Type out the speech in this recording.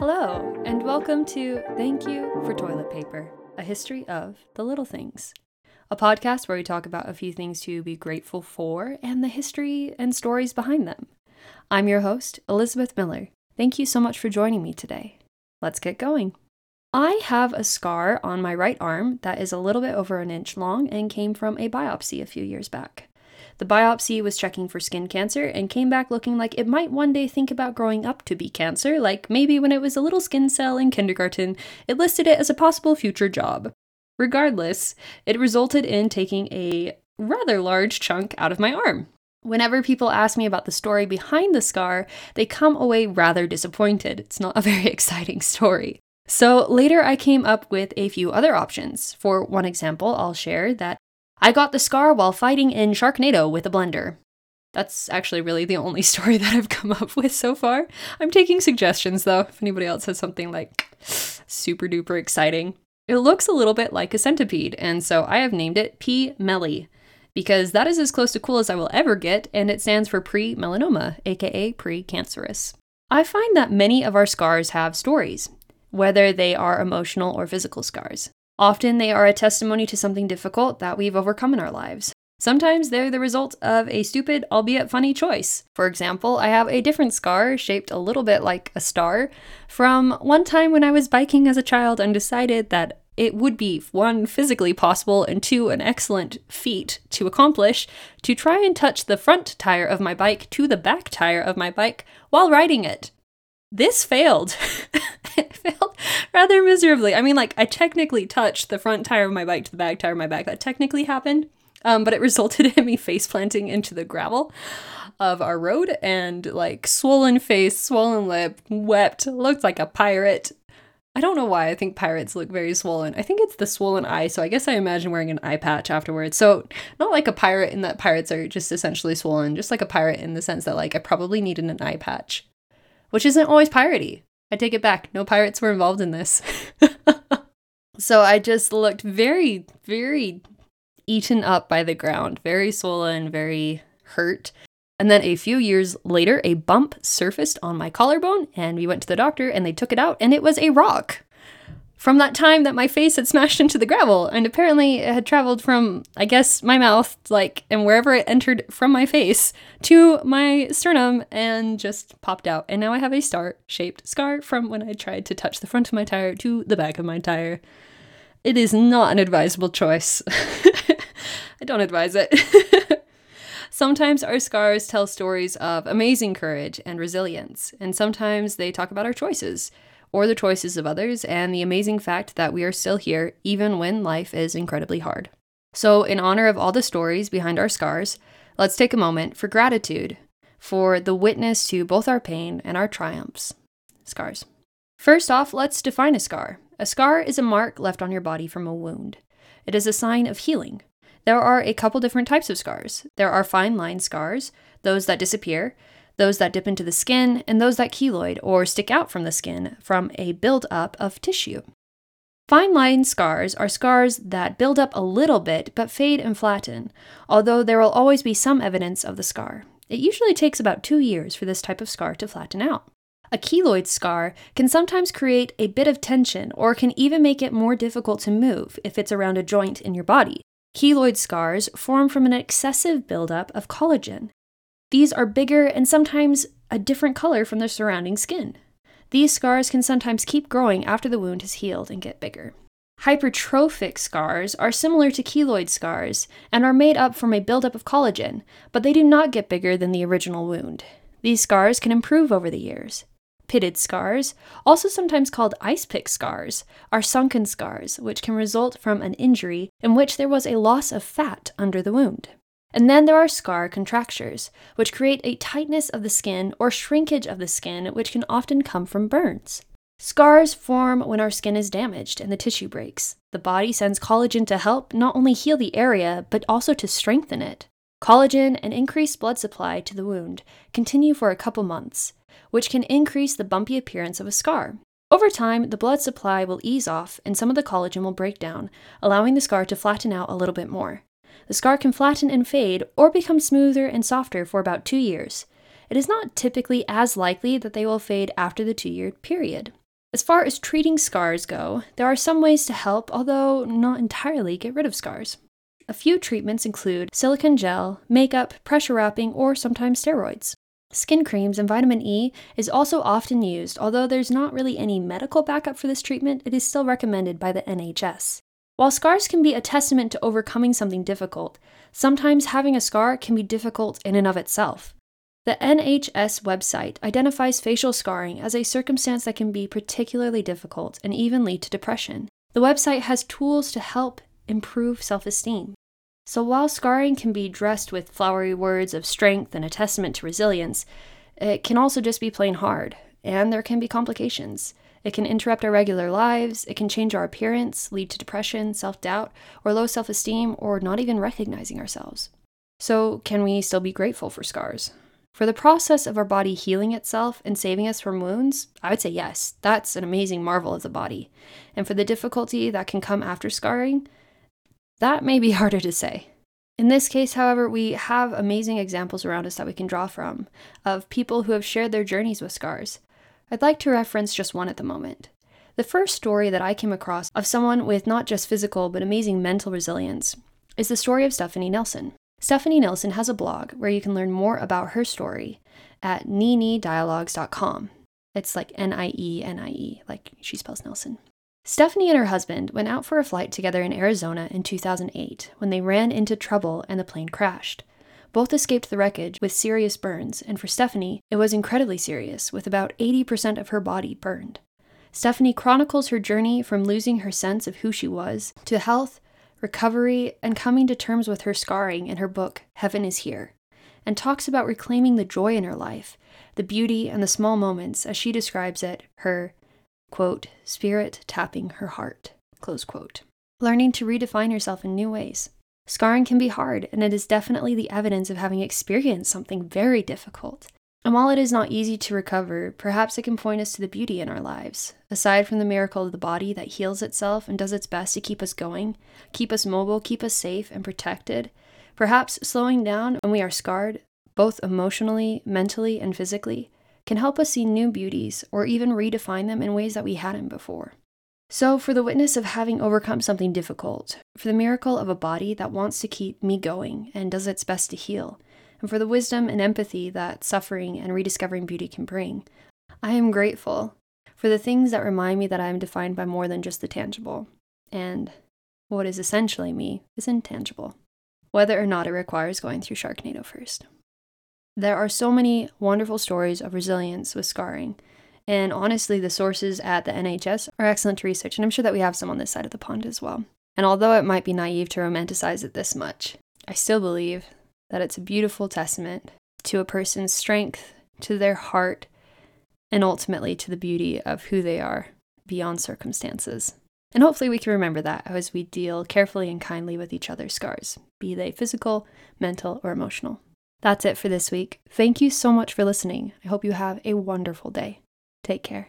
Hello, and welcome to Thank You for Toilet Paper, a history of the little things. A podcast where we talk about a few things to be grateful for and the history and stories behind them. I'm your host, Elizabeth Miller. Thank you so much for joining me today. Let's get going. I have a scar on my right arm that is a little bit over an inch long and came from a biopsy a few years back. The biopsy was checking for skin cancer and came back looking like it might one day think about growing up to be cancer, like maybe when it was a little skin cell in kindergarten, it listed it as a possible future job. Regardless, it resulted in taking a rather large chunk out of my arm. Whenever people ask me about the story behind the scar, they come away rather disappointed. It's not a very exciting story. So later I came up with a few other options. For one example, I'll share that I got the scar while fighting in Sharknado with a blender. That's actually really the only story that I've come up with so far. I'm taking suggestions though, if anybody else has something like super duper exciting. It looks a little bit like a centipede, and so I have named it P. melli because that is as close to cool as I will ever get, and it stands for pre melanoma, aka pre cancerous. I find that many of our scars have stories, whether they are emotional or physical scars. Often they are a testimony to something difficult that we've overcome in our lives. Sometimes they're the result of a stupid, albeit funny choice. For example, I have a different scar shaped a little bit like a star from one time when I was biking as a child and decided that it would be one, physically possible, and two, an excellent feat to accomplish to try and touch the front tire of my bike to the back tire of my bike while riding it. This failed. it failed rather miserably. I mean, like, I technically touched the front tire of my bike to the back tire of my bike. That technically happened, um, but it resulted in me face planting into the gravel of our road and, like, swollen face, swollen lip, wept, looked like a pirate. I don't know why I think pirates look very swollen. I think it's the swollen eye, so I guess I imagine wearing an eye patch afterwards. So, not like a pirate in that pirates are just essentially swollen, just like a pirate in the sense that, like, I probably needed an eye patch, which isn't always piratey. I take it back. No pirates were involved in this. so I just looked very, very eaten up by the ground, very swollen, very hurt. And then a few years later, a bump surfaced on my collarbone, and we went to the doctor and they took it out, and it was a rock from that time that my face had smashed into the gravel. And apparently it had traveled from i guess my mouth like and wherever it entered from my face to my sternum and just popped out. And now i have a star shaped scar from when i tried to touch the front of my tire to the back of my tire. It is not an advisable choice. I don't advise it. Sometimes our scars tell stories of amazing courage and resilience, and sometimes they talk about our choices or the choices of others, and the amazing fact that we are still here even when life is incredibly hard. So, in honor of all the stories behind our scars, let's take a moment for gratitude for the witness to both our pain and our triumphs. Scars. First off, let's define a scar. A scar is a mark left on your body from a wound. It is a sign of healing. There are a couple different types of scars. There are fine line scars, those that disappear, those that dip into the skin, and those that keloid or stick out from the skin from a buildup of tissue. Fine line scars are scars that build up a little bit but fade and flatten, although there will always be some evidence of the scar. It usually takes about two years for this type of scar to flatten out. A keloid scar can sometimes create a bit of tension or can even make it more difficult to move if it's around a joint in your body. Keloid scars form from an excessive buildup of collagen, these are bigger and sometimes a different color from the surrounding skin. These scars can sometimes keep growing after the wound has healed and get bigger. Hypertrophic scars are similar to keloid scars and are made up from a buildup of collagen, but they do not get bigger than the original wound. These scars can improve over the years. Pitted scars, also sometimes called ice pick scars, are sunken scars which can result from an injury in which there was a loss of fat under the wound. And then there are scar contractures, which create a tightness of the skin or shrinkage of the skin, which can often come from burns. Scars form when our skin is damaged and the tissue breaks. The body sends collagen to help not only heal the area, but also to strengthen it. Collagen and increased blood supply to the wound continue for a couple months, which can increase the bumpy appearance of a scar. Over time, the blood supply will ease off and some of the collagen will break down, allowing the scar to flatten out a little bit more. The scar can flatten and fade or become smoother and softer for about two years. It is not typically as likely that they will fade after the two year period. As far as treating scars go, there are some ways to help, although not entirely get rid of scars. A few treatments include silicone gel, makeup, pressure wrapping, or sometimes steroids. Skin creams and vitamin E is also often used, although there's not really any medical backup for this treatment, it is still recommended by the NHS. While scars can be a testament to overcoming something difficult, sometimes having a scar can be difficult in and of itself. The NHS website identifies facial scarring as a circumstance that can be particularly difficult and even lead to depression. The website has tools to help improve self esteem. So while scarring can be dressed with flowery words of strength and a testament to resilience, it can also just be plain hard, and there can be complications. It can interrupt our regular lives, it can change our appearance, lead to depression, self doubt, or low self esteem, or not even recognizing ourselves. So, can we still be grateful for scars? For the process of our body healing itself and saving us from wounds, I would say yes, that's an amazing marvel of the body. And for the difficulty that can come after scarring, that may be harder to say. In this case, however, we have amazing examples around us that we can draw from of people who have shared their journeys with scars. I'd like to reference just one at the moment. The first story that I came across of someone with not just physical but amazing mental resilience is the story of Stephanie Nielson. Stephanie Nielson has a blog where you can learn more about her story at nieniedialogues.com. It's like N I E N I E, like she spells Nielson. Stephanie and her husband went out for a flight together in Arizona in 2008 when they ran into trouble and the plane crashed. Both escaped the wreckage with serious burns, and for Stephanie, it was incredibly serious, with about 80% of her body burned. Stephanie chronicles her journey from losing her sense of who she was to health, recovery, and coming to terms with her scarring in her book, Heaven is Here, and talks about reclaiming the joy in her life, the beauty and the small moments, as she describes it, her quote, spirit tapping her heart, close quote. Learning to redefine yourself in new ways. Scarring can be hard, and it is definitely the evidence of having experienced something very difficult. And while it is not easy to recover, perhaps it can point us to the beauty in our lives. Aside from the miracle of the body that heals itself and does its best to keep us going, keep us mobile, keep us safe and protected, perhaps slowing down when we are scarred, both emotionally, mentally, and physically, can help us see new beauties or even redefine them in ways that we hadn't before. So, for the witness of having overcome something difficult, for the miracle of a body that wants to keep me going and does its best to heal, and for the wisdom and empathy that suffering and rediscovering beauty can bring, I am grateful for the things that remind me that I am defined by more than just the tangible, and what is essentially me is intangible, whether or not it requires going through Sharknado first. There are so many wonderful stories of resilience with scarring. And honestly, the sources at the NHS are excellent research, and I'm sure that we have some on this side of the pond as well. And although it might be naive to romanticize it this much, I still believe that it's a beautiful testament to a person's strength, to their heart, and ultimately to the beauty of who they are beyond circumstances. And hopefully, we can remember that as we deal carefully and kindly with each other's scars, be they physical, mental, or emotional. That's it for this week. Thank you so much for listening. I hope you have a wonderful day. Take care.